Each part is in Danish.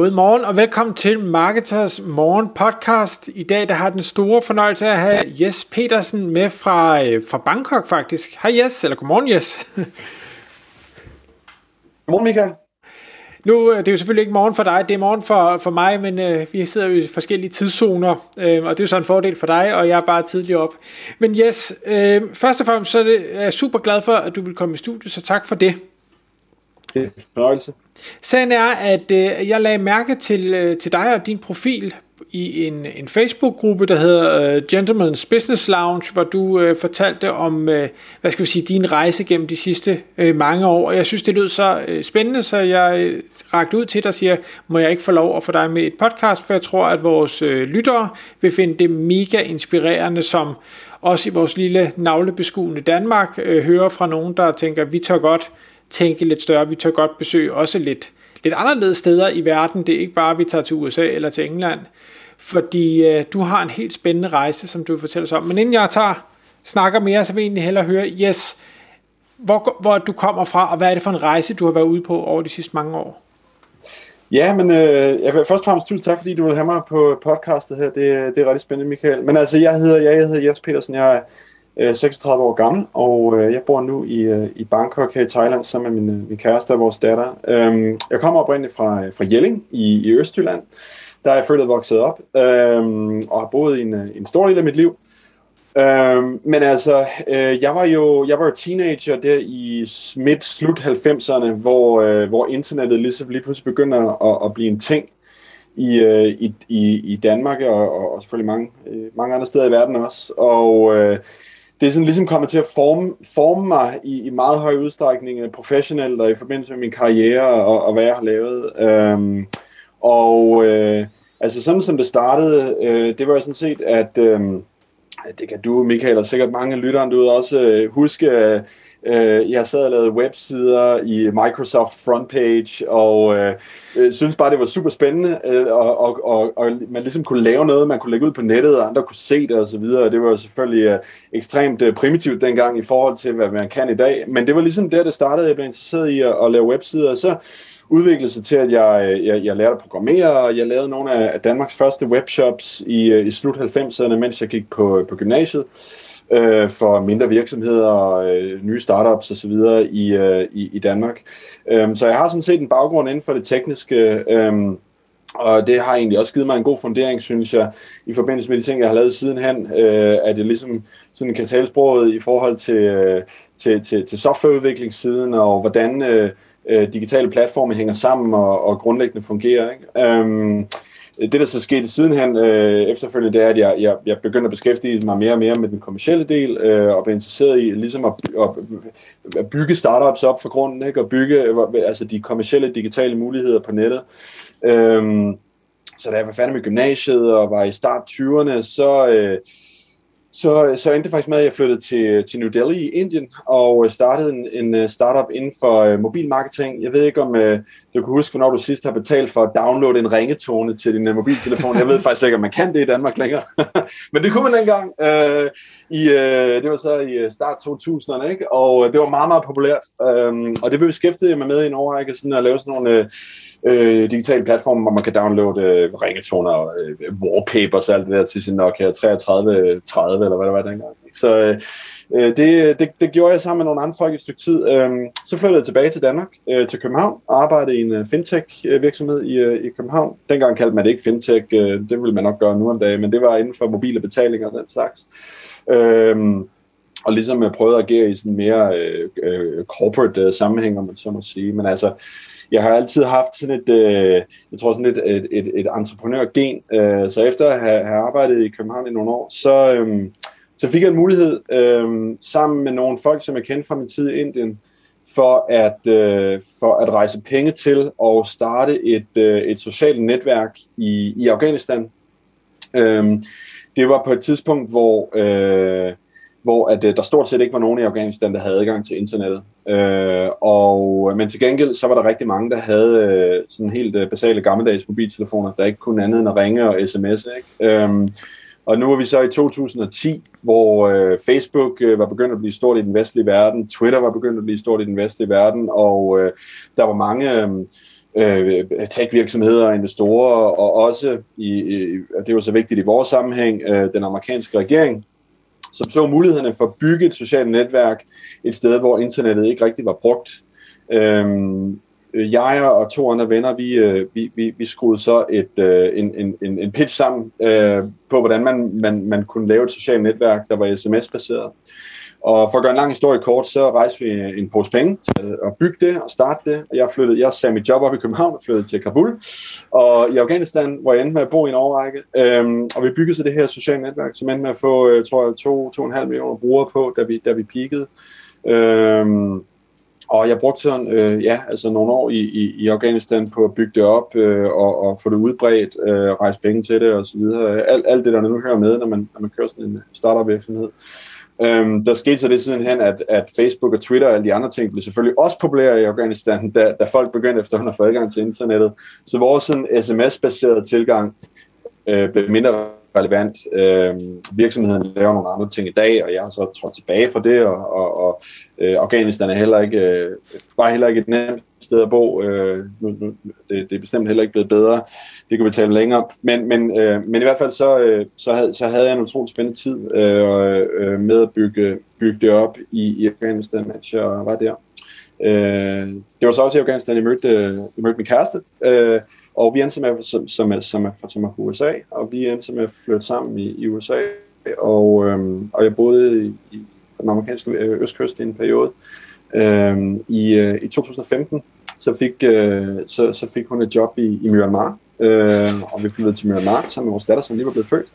Godmorgen og velkommen til Marketers Morgen podcast. I dag der har den store fornøjelse at have Jes Petersen med fra, øh, fra Bangkok faktisk. Hej Jes, eller godmorgen Jes. Godmorgen Michael. Nu øh, det er jo selvfølgelig ikke morgen for dig, det er morgen for, for mig, men øh, vi sidder jo i forskellige tidszoner, øh, og det er jo så en fordel for dig, og jeg er bare tidligt op. Men yes, øh, først og fremmest så er, det, er jeg super glad for, at du vil komme i studiet, så tak for det. Det er en fornøjelse. Sagen er, at øh, jeg lagde mærke til, øh, til dig og din profil i en, en Facebook-gruppe, der hedder øh, Gentleman's Business Lounge, hvor du øh, fortalte om, øh, hvad skal vi sige, din rejse gennem de sidste øh, mange år. Og jeg synes, det lød så øh, spændende, så jeg øh, rakte ud til dig og siger, må jeg ikke få lov at få dig med et podcast, for jeg tror, at vores øh, lyttere vil finde det mega inspirerende, som også i vores lille navlebeskuende Danmark øh, hører fra nogen, der tænker, vi tør godt tænke lidt større, vi tør godt besøge også lidt, lidt anderledes steder i verden. Det er ikke bare, at vi tager til USA eller til England, fordi øh, du har en helt spændende rejse, som du vil fortælle os om. Men inden jeg tager, snakker mere, så vil jeg egentlig hellere høre, yes, hvor, hvor du kommer fra, og hvad er det for en rejse, du har været ude på over de sidste mange år? Ja, men øh, jeg vil først og fremmest tusind tak, fordi du vil have mig på podcastet her. Det, det er rigtig spændende, Michael. Men altså, jeg hedder, jeg, jeg hedder Jes Petersen, jeg er øh, 36 år gammel, og øh, jeg bor nu i, øh, i Bangkok her i Thailand sammen med min, øh, min kæreste og vores datter. Øhm, jeg kommer oprindeligt fra, øh, fra Jelling i, i Østjylland. Der er jeg født og vokset op, øhm, og har boet i en, øh, en stor del af mit liv. Øhm, men altså, øh, jeg var jo jeg var jo teenager der i midt slut 90'erne, hvor, øh, hvor internettet lige, lige pludselig begynder at, at blive en ting i, øh, i, i, i Danmark og, og selvfølgelig mange, øh, mange andre steder i verden også. Og øh, det er sådan ligesom kommet til at forme, forme mig i, i meget høj udstrækning øh, professionelt og i forbindelse med min karriere og, og hvad jeg har lavet. Øhm, og øh, altså sådan som det startede, øh, det var sådan set, at øh, det kan du, Michael, og sikkert mange af lytterne derude også øh, huske, øh, Øh, jeg sad og lavede websider i Microsoft Frontpage, og øh, øh synes bare, det var super spændende, øh, og, og, og, og man ligesom kunne lave noget, man kunne lægge ud på nettet, og andre kunne se det osv., og det var selvfølgelig øh, ekstremt øh, primitivt dengang i forhold til, hvad man kan i dag, men det var ligesom der, det startede, jeg blev interesseret i at, at lave websider, og så udviklede sig til, at jeg, øh, jeg, jeg lærte at programmere, og jeg lavede nogle af Danmarks første webshops i, øh, i slut 90'erne, mens jeg gik på, på gymnasiet øh, for mindre virksomheder, øh, nye startups osv. I, øh, i, i Danmark. Øh, så jeg har sådan set en baggrund inden for det tekniske, øh, og det har egentlig også givet mig en god fundering, synes jeg, i forbindelse med de ting, jeg har lavet sidenhen, øh, at jeg ligesom sådan kan tale sproget i forhold til, øh, til, til, til softwareudviklingssiden, og hvordan øh, øh, digitale platforme hænger sammen og, og grundlæggende fungerer. Ikke? Øhm, det, der så skete sidenhen øh, efterfølgende, det er, at jeg, jeg, jeg begyndte at beskæftige mig mere og mere med den kommercielle del, øh, og blev interesseret i ligesom at, at, at bygge startups op for grunden, ikke? og bygge altså de kommercielle digitale muligheder på nettet. Øh, så da jeg var færdig med gymnasiet og var i start 20'erne, så... Øh, så, så endte det faktisk med, at jeg flyttede til, til New Delhi i Indien og startede en, en øh, startup inden for uh, mobilmarketing. Jeg ved ikke, om uh, du kan huske, hvornår du sidst har betalt for at downloade en ringetone til din uh, mobiltelefon. Jeg ved faktisk ikke, om man kan det i Danmark længere. Men det kunne man dengang. Uh, i, uh, det var så i start 2000'erne, ikke? og det var meget, meget populært. Um, og det blev beskæftiget mig med i en overrække, sådan at lave sådan nogle... Uh, øh, digitale platforme, hvor man kan downloade øh, ringetoner og øh, wallpapers og alt det der til sin Nokia 3330 eller hvad det var dengang. Så øh, øh, det, det, det gjorde jeg sammen med nogle andre folk i et stykke tid. Øh, så flyttede jeg tilbage til Danmark, øh, til København, og arbejdede i en øh, fintech-virksomhed øh, i, øh, i København. Dengang kaldte man det ikke fintech, øh, det ville man nok gøre nu om dagen, men det var inden for mobile betalinger og den slags. Øh, og ligesom jeg prøvede at agere i sådan mere øh, øh, corporate øh, sammenhæng, om man så må sige. Men altså, jeg har altid haft sådan et, øh, jeg tror sådan et, et, et, et entreprenørgen, øh, så efter at have, have arbejdet i København i nogle år, så, øh, så fik jeg en mulighed øh, sammen med nogle folk, som jeg kendte fra min tid i Indien, for at, øh, for at rejse penge til og starte et, øh, et socialt netværk i, i Afghanistan. Øh, det var på et tidspunkt, hvor øh, hvor at, øh, der stort set ikke var nogen i Afghanistan, der havde adgang til internettet. Øh, og, øh, men til gengæld, så var der rigtig mange, der havde øh, sådan helt øh, basale gammeldags mobiltelefoner, der ikke kunne andet end at ringe og sms. Ikke? Øh, og nu er vi så i 2010, hvor øh, Facebook øh, var begyndt at blive stort i den vestlige verden, Twitter var begyndt at blive stort i den vestlige verden, og øh, der var mange øhm, øh, tech-virksomheder og investorer, og også, i, i, og det var så vigtigt i vores sammenhæng, øh, den amerikanske regering, som så mulighederne for at bygge et socialt netværk et sted, hvor internettet ikke rigtig var brugt. Øhm, jeg og to andre venner, vi, øh, vi, vi, vi skruede så et, øh, en, en, en pitch sammen øh, på, hvordan man, man, man kunne lave et socialt netværk, der var sms-baseret. Og for at gøre en lang historie kort, så rejste vi en pose penge til at bygge det og starte det. Jeg, flyttede, jeg sagde mit job op i København og flyttede til Kabul. Og i Afghanistan, hvor jeg endte med at bo i en overrække. Øhm, og vi byggede så det her sociale netværk, som endte med at få, øh, tror jeg, to, to og en halv millioner brugere på, da vi, da vi peakede. Øhm, og jeg brugte sådan, øh, ja, altså nogle år i, i, i Afghanistan på at bygge det op øh, og, og få det udbredt, øh, rejse penge til det og så videre. Alt, alt det, der nu hører med, når man, når man kører sådan en startup virksomhed. Øhm, der skete så det sidenhen, at, at Facebook og Twitter og alle de andre ting blev selvfølgelig også populære i Afghanistan, da, da folk begyndte efterhånden at få adgang til internettet. Så vores sådan, sms-baserede tilgang øh, blev mindre relevant. Øh, virksomheden laver nogle andre ting i dag, og jeg har så trådt tilbage fra det, og, og, og øh, Afghanistan er heller ikke, øh, bare heller ikke et nemt sted at bo. Øh, nu, nu, det, det er bestemt heller ikke blevet bedre. Det kan vi tale længere. Men, men, øh, men i hvert fald så, øh, så, havde, så havde jeg en utrolig spændende tid øh, øh, med at bygge, bygge det op i, i Afghanistan, mens jeg var der. Øh, det var så også i Afghanistan, jeg mødte, øh, jeg mødte min kæreste. Øh, og vi endte med, som, som, er, som, er, som er fra USA, og vi endte med at flytte sammen i, i USA, og, øhm, og jeg boede i, i den amerikanske øh, østkyst i en periode. Øhm, i, øh, I 2015 så fik, øh, så, så fik hun et job i, i Myanmar, øh, og vi flyttede til Myanmar sammen med vores datter, som lige var blevet født.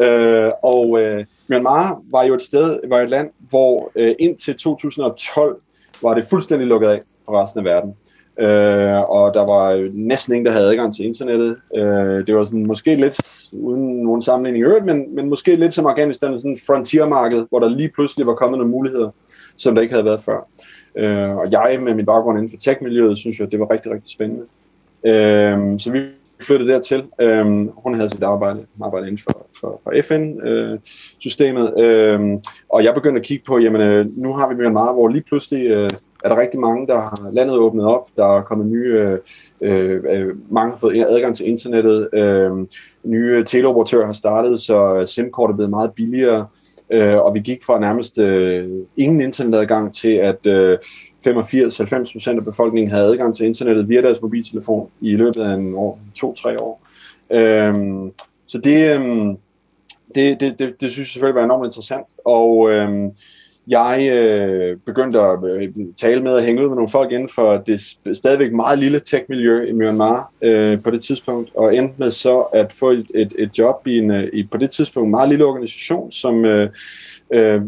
Øh, og øh, Myanmar var jo et sted, var et land, hvor øh, indtil 2012 var det fuldstændig lukket af for resten af verden. Øh, Øh, og der var næsten ingen, der havde adgang til internettet. Øh, det var sådan, måske lidt, uden nogen sammenligning i øvrigt, men, men måske lidt som Afghanistan, sådan en frontiermarked, hvor der lige pludselig var kommet nogle muligheder, som der ikke havde været før. Øh, og jeg med min baggrund inden for tech-miljøet, synes jeg, det var rigtig, rigtig spændende. Øh, så vi flyttede dertil. Øhm, hun havde sit arbejde, arbejde inden for, for, for FN-systemet, øh, øhm, og jeg begyndte at kigge på, jamen øh, nu har vi Myanmar, hvor lige pludselig øh, er der rigtig mange, der har landet åbnet op, der er kommet nye, øh, øh, mange har fået adgang til internettet, øh, nye teleoperatører har startet, så øh, SIM-kort er blevet meget billigere, øh, øh, og vi gik fra nærmest øh, ingen internetadgang til, at øh, 85-90% af befolkningen havde adgang til internettet via deres mobiltelefon i løbet af en år, to-tre år. Øh, så det, øh, det, det, det, det synes jeg selvfølgelig var enormt interessant, og øh, jeg øh, begyndte at øh, tale med og hænge ud med nogle folk inden for det stadigvæk meget lille tech-miljø i Myanmar øh, på det tidspunkt, og endte med så at få et, et, et job i en øh, i, på det tidspunkt meget lille organisation, som øh, øh,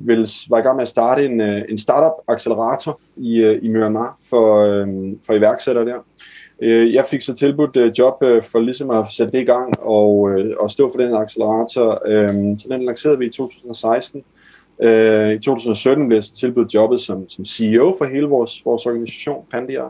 var i gang med at starte en, øh, en startup-accelerator i, øh, i Myanmar for, øh, for iværksættere der. Jeg fik så tilbudt job for ligesom at sætte det i gang og, og stå for den accelerator. Så den lancerede vi i 2016. Øh, I 2017 blev jeg tilbudt jobbet som, som CEO for hele vores, vores organisation, Pandia.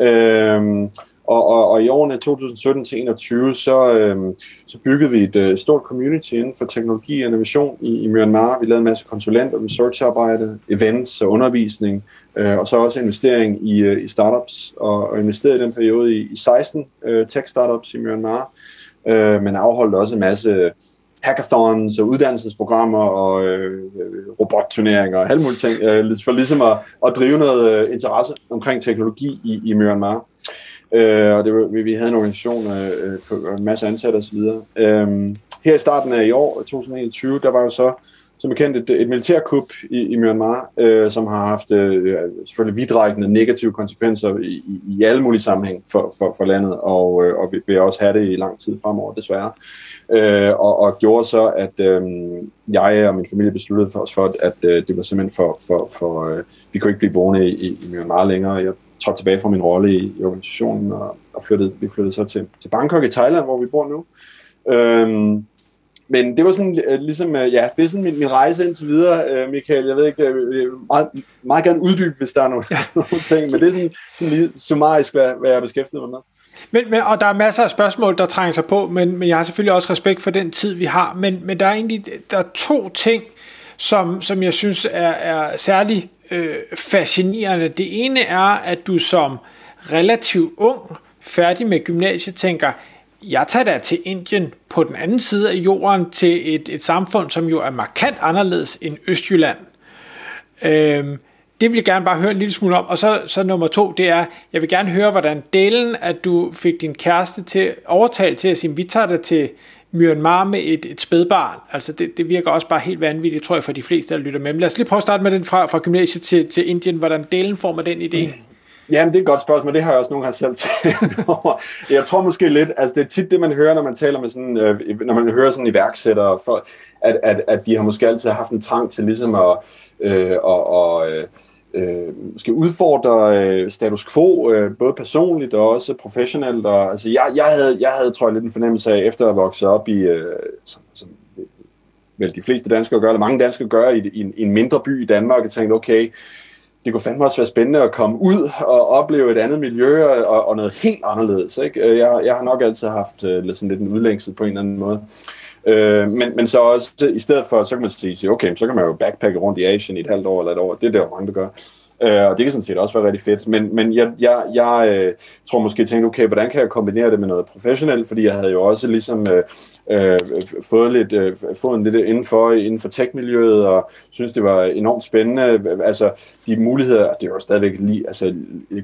Øh, og, og, og i årene 2017 til 2021, så, øh, så byggede vi et øh, stort community inden for teknologi og innovation i, i Myanmar. Vi lavede en masse konsulent- og researcharbejde, events og undervisning, øh, og så også investering i, øh, i startups, og, og investerede i den periode i, i 16 øh, tech-startups i Myanmar, øh, men afholdt også en masse hackathons og uddannelsesprogrammer og øh, robotturneringer og alle mulige ting, øh, for ligesom at, at drive noget øh, interesse omkring teknologi i, i Myanmar. Øh, og det var, vi, vi havde en organisation øh, på en masse ansatte osv. Øh, her i starten af i år, 2021, der var jo så som bekendt et, et militærkup i, i Myanmar, øh, som har haft øh, selvfølgelig vidtrækkende negative konsekvenser i, i, i alle mulige sammenhæng for, for, for landet, og, øh, og vi vil også have det i lang tid fremover, desværre. Øh, og, og gjorde så, at øh, jeg og min familie besluttede for os for, at øh, det var simpelthen for, for, for øh, vi kunne ikke blive boende i, i Myanmar længere. Jeg trådte tilbage fra min rolle i, i organisationen, og, og flyttede, vi flyttede så til, til Bangkok i Thailand, hvor vi bor nu. Øh, men det var sådan uh, ligesom, uh, ja, det er sådan min, min rejse indtil videre, uh, Michael. Jeg ved ikke, uh, meget, meget gerne uddybe, hvis der er nogle, ja. nogle ting, men det er sådan, sådan lige summarisk, hvad, hvad jeg har beskæftiget mig med. Men, men, og der er masser af spørgsmål, der trænger sig på, men, men jeg har selvfølgelig også respekt for den tid, vi har. Men, men der er egentlig der er to ting, som, som jeg synes er, er særlig øh, fascinerende. Det ene er, at du som relativt ung, færdig med gymnasiet, tænker, jeg tager da til Indien på den anden side af jorden til et, et samfund, som jo er markant anderledes end Østjylland. Øhm, det vil jeg gerne bare høre en lille smule om. Og så, så nummer to, det er, jeg vil gerne høre, hvordan delen, at du fik din kæreste til overtalt til at sige, vi tager dig til Myanmar med et, et spædbarn. Altså det, det virker også bare helt vanvittigt, tror jeg, for de fleste, der lytter med. Men lad os lige prøve at starte med den fra, fra gymnasiet til, til Indien. Hvordan delen får man den idé? Mm. Ja, Jamen, det er et godt spørgsmål. Det har jeg også nogle gange selv tænkt over. Jeg tror måske lidt, altså det er tit det, man hører, når man taler med sådan, øh, når man hører sådan iværksættere, for, at, at, at de har måske altid haft en trang til ligesom at, øh, og, og, øh, øh, måske udfordre øh, status quo, øh, både personligt og også professionelt. Og, altså, jeg, jeg, havde, jeg havde, tror jeg, lidt en fornemmelse af, efter at vokse op i, øh, som, som vel de fleste danskere gør, eller mange danskere gør, i, i, en, i en mindre by i Danmark, og tænkte, okay, det kunne fandme også være spændende at komme ud og opleve et andet miljø og, og noget helt anderledes. Ikke? Øh, jeg, jeg har nok altid haft uh, sådan lidt en udlængsel på en eller anden måde. Uh, men, men så også, i stedet for, så kan man sige, okay, så kan man jo backpacke rundt i Asien i et halvt år eller et år. Det er der mange, der gør. Øh, og det kan sådan set også være rigtig fedt. Men, men jeg, jeg, jeg øh, tror måske tænkte, okay, hvordan kan jeg kombinere det med noget professionelt? Fordi jeg havde jo også ligesom øh, øh, fået lidt øh, fået lidt indenfor inden for tech-miljøet og synes det var enormt spændende. Altså de muligheder, det var stadigvæk lige altså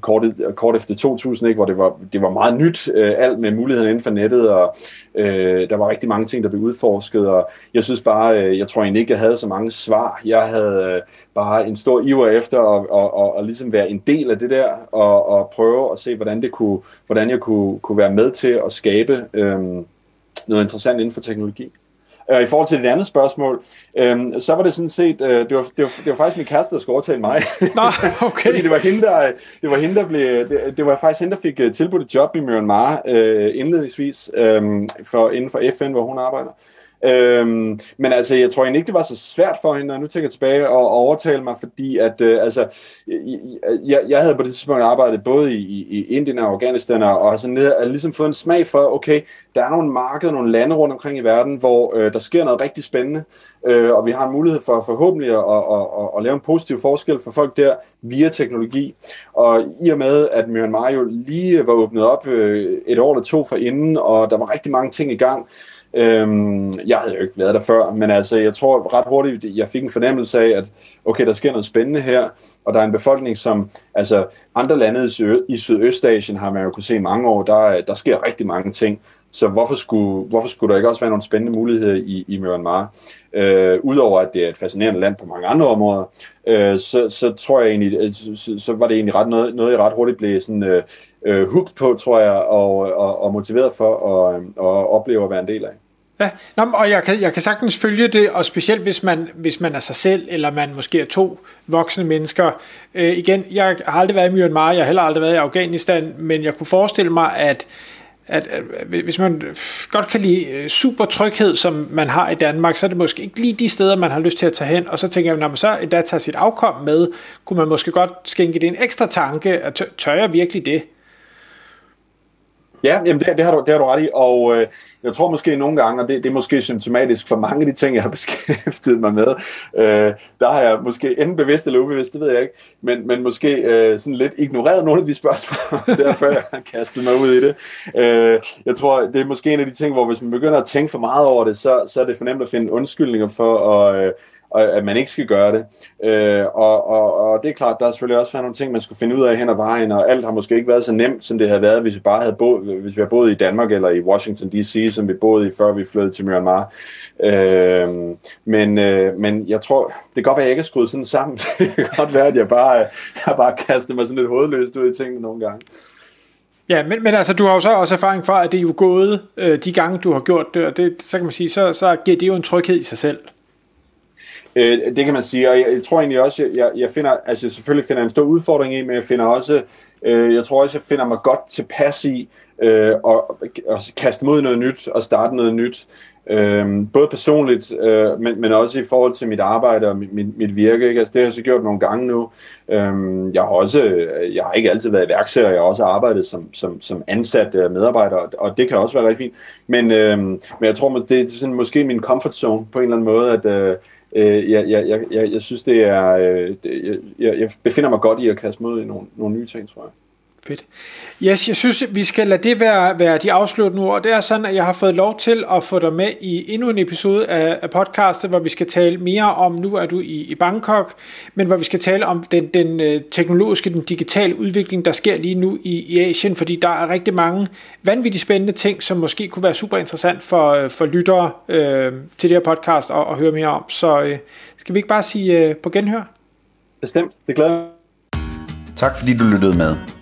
kort, kort efter 2000, ikke, hvor det var det var meget nyt øh, alt med mulighederne inden for nettet og øh, der var rigtig mange ting der blev udforsket og jeg synes bare øh, jeg tror egentlig ikke jeg havde så mange svar. Jeg havde øh, bare en stor iver efter at, at, at, at ligesom være en del af det der og, og prøve at se hvordan det kunne hvordan jeg kunne kunne være med til at skabe øh, noget interessant inden for teknologi. Øh, I forhold til det andet spørgsmål, øhm, så var det sådan set, øh, det, var, det, var, det var faktisk min kæreste, der skulle overtale mig. Nå, okay. Fordi det var hende, der, det var hende, der blev, det, det var faktisk hende, der fik øh, tilbudt et job i Myanmar øh, indledningsvis øh, for, inden for FN, hvor hun arbejder. Øhm, men altså, jeg tror egentlig ikke, det var så svært for hende, når nu tænker jeg tilbage, at overtale mig, fordi at, øh, altså, jeg, jeg havde på det tidspunkt arbejdet både i, i Indien og Afghanistan, og altså ned, og ligesom fået en smag for, okay, der er nogle markeder, nogle lande rundt omkring i verden, hvor øh, der sker noget rigtig spændende, øh, og vi har en mulighed for forhåbentlig at, at, at, at lave en positiv forskel for folk der via teknologi. Og i og med, at Myanmar jo lige var åbnet op øh, et år eller to for inden, og der var rigtig mange ting i gang, Øhm, jeg havde jo ikke været der før, men altså, jeg tror ret hurtigt, jeg fik en fornemmelse af, at okay, der sker noget spændende her, og der er en befolkning, som, altså andre lande i Sydøstasien har man jo kunne se i mange år, der, der sker rigtig mange ting, så hvorfor skulle, hvorfor skulle der ikke også være nogle spændende muligheder i, i Myanmar? Øh, Udover at det er et fascinerende land på mange andre områder, øh, så, så tror jeg egentlig, øh, så, så var det egentlig ret noget, noget jeg ret hurtigt blev sådan øh, øh, hooked på, tror jeg, og, og, og motiveret for at, øh, at opleve at være en del af. Ja, Nå, og jeg kan, jeg kan sagtens følge det, og specielt hvis man, hvis man er sig selv, eller man måske er to voksne mennesker. Øh, igen, jeg har aldrig været i Myanmar, jeg har heller aldrig været i Afghanistan, men jeg kunne forestille mig, at, at, at hvis man godt kan lide øh, super tryghed, som man har i Danmark, så er det måske ikke lige de steder, man har lyst til at tage hen. Og så tænker jeg, når man så endda tager sit afkom med, kunne man måske godt skænke det en ekstra tanke, at tør jeg virkelig det? Ja, jamen det, det, har du, det har du ret i, og øh, jeg tror måske nogle gange, og det, det er måske symptomatisk for mange af de ting, jeg har beskæftiget mig med, øh, der har jeg måske enten bevidst eller ubevidst, det ved jeg ikke, men, men måske øh, sådan lidt ignoreret nogle af de spørgsmål, derfor jeg har kastet mig ud i det. Øh, jeg tror, det er måske en af de ting, hvor hvis man begynder at tænke for meget over det, så, så er det for nemt at finde undskyldninger for at, øh, og at man ikke skal gøre det. Øh, og, og, og det er klart, der er selvfølgelig også været nogle ting, man skulle finde ud af hen ad vejen, og alt har måske ikke været så nemt, som det havde været, hvis vi bare havde boet, hvis vi havde boet i Danmark eller i Washington D.C., som vi boede i, før vi flyttede til Myanmar. Øh, men, øh, men jeg tror, det kan godt være, at jeg ikke er skruet sådan sammen. det kan godt være, at jeg bare, jeg bare kastet mig sådan lidt hovedløst ud i tingene nogle gange. Ja, men, men altså, du har jo så også erfaring fra, at det er jo gået øh, de gange, du har gjort det, og det, så kan man sige, så, så giver det jo en tryghed i sig selv. Øh, det kan man sige, og jeg, jeg tror egentlig også, jeg, jeg finder, altså selvfølgelig finder en stor udfordring i, men jeg finder også, øh, jeg tror også, jeg finder mig godt tilpas i øh, og, og kaste mod noget nyt og starte noget nyt. Øh, både personligt, øh, men, men også i forhold til mit arbejde og mit, mit, mit virke. Ikke? Altså, det har jeg så gjort nogle gange nu. Øh, jeg har også, øh, jeg har ikke altid været iværksætter, jeg har også arbejdet som, som, som ansat øh, medarbejder, og det kan også være rigtig fint. Men, øh, men jeg tror, det er sådan, måske min comfort zone på en eller anden måde, at øh, øh jeg, jeg, jeg, jeg, jeg synes, det er, øh, jeg, jeg befinder mig godt i at kaste mod i nogle, nogle nye ting, tror jeg. Fedt. Yes, jeg synes, vi skal lade det være, være de afsluttende ord. Det er sådan, at jeg har fået lov til at få dig med i endnu en episode af, af podcastet, hvor vi skal tale mere om, nu er du i, i Bangkok, men hvor vi skal tale om den, den øh, teknologiske, den digitale udvikling, der sker lige nu i, i Asien, fordi der er rigtig mange vanvittigt spændende ting, som måske kunne være super interessant for, øh, for lyttere øh, til det her podcast at, at høre mere om. Så øh, skal vi ikke bare sige øh, på genhør? Bestemt, det glæder Tak fordi du lyttede med.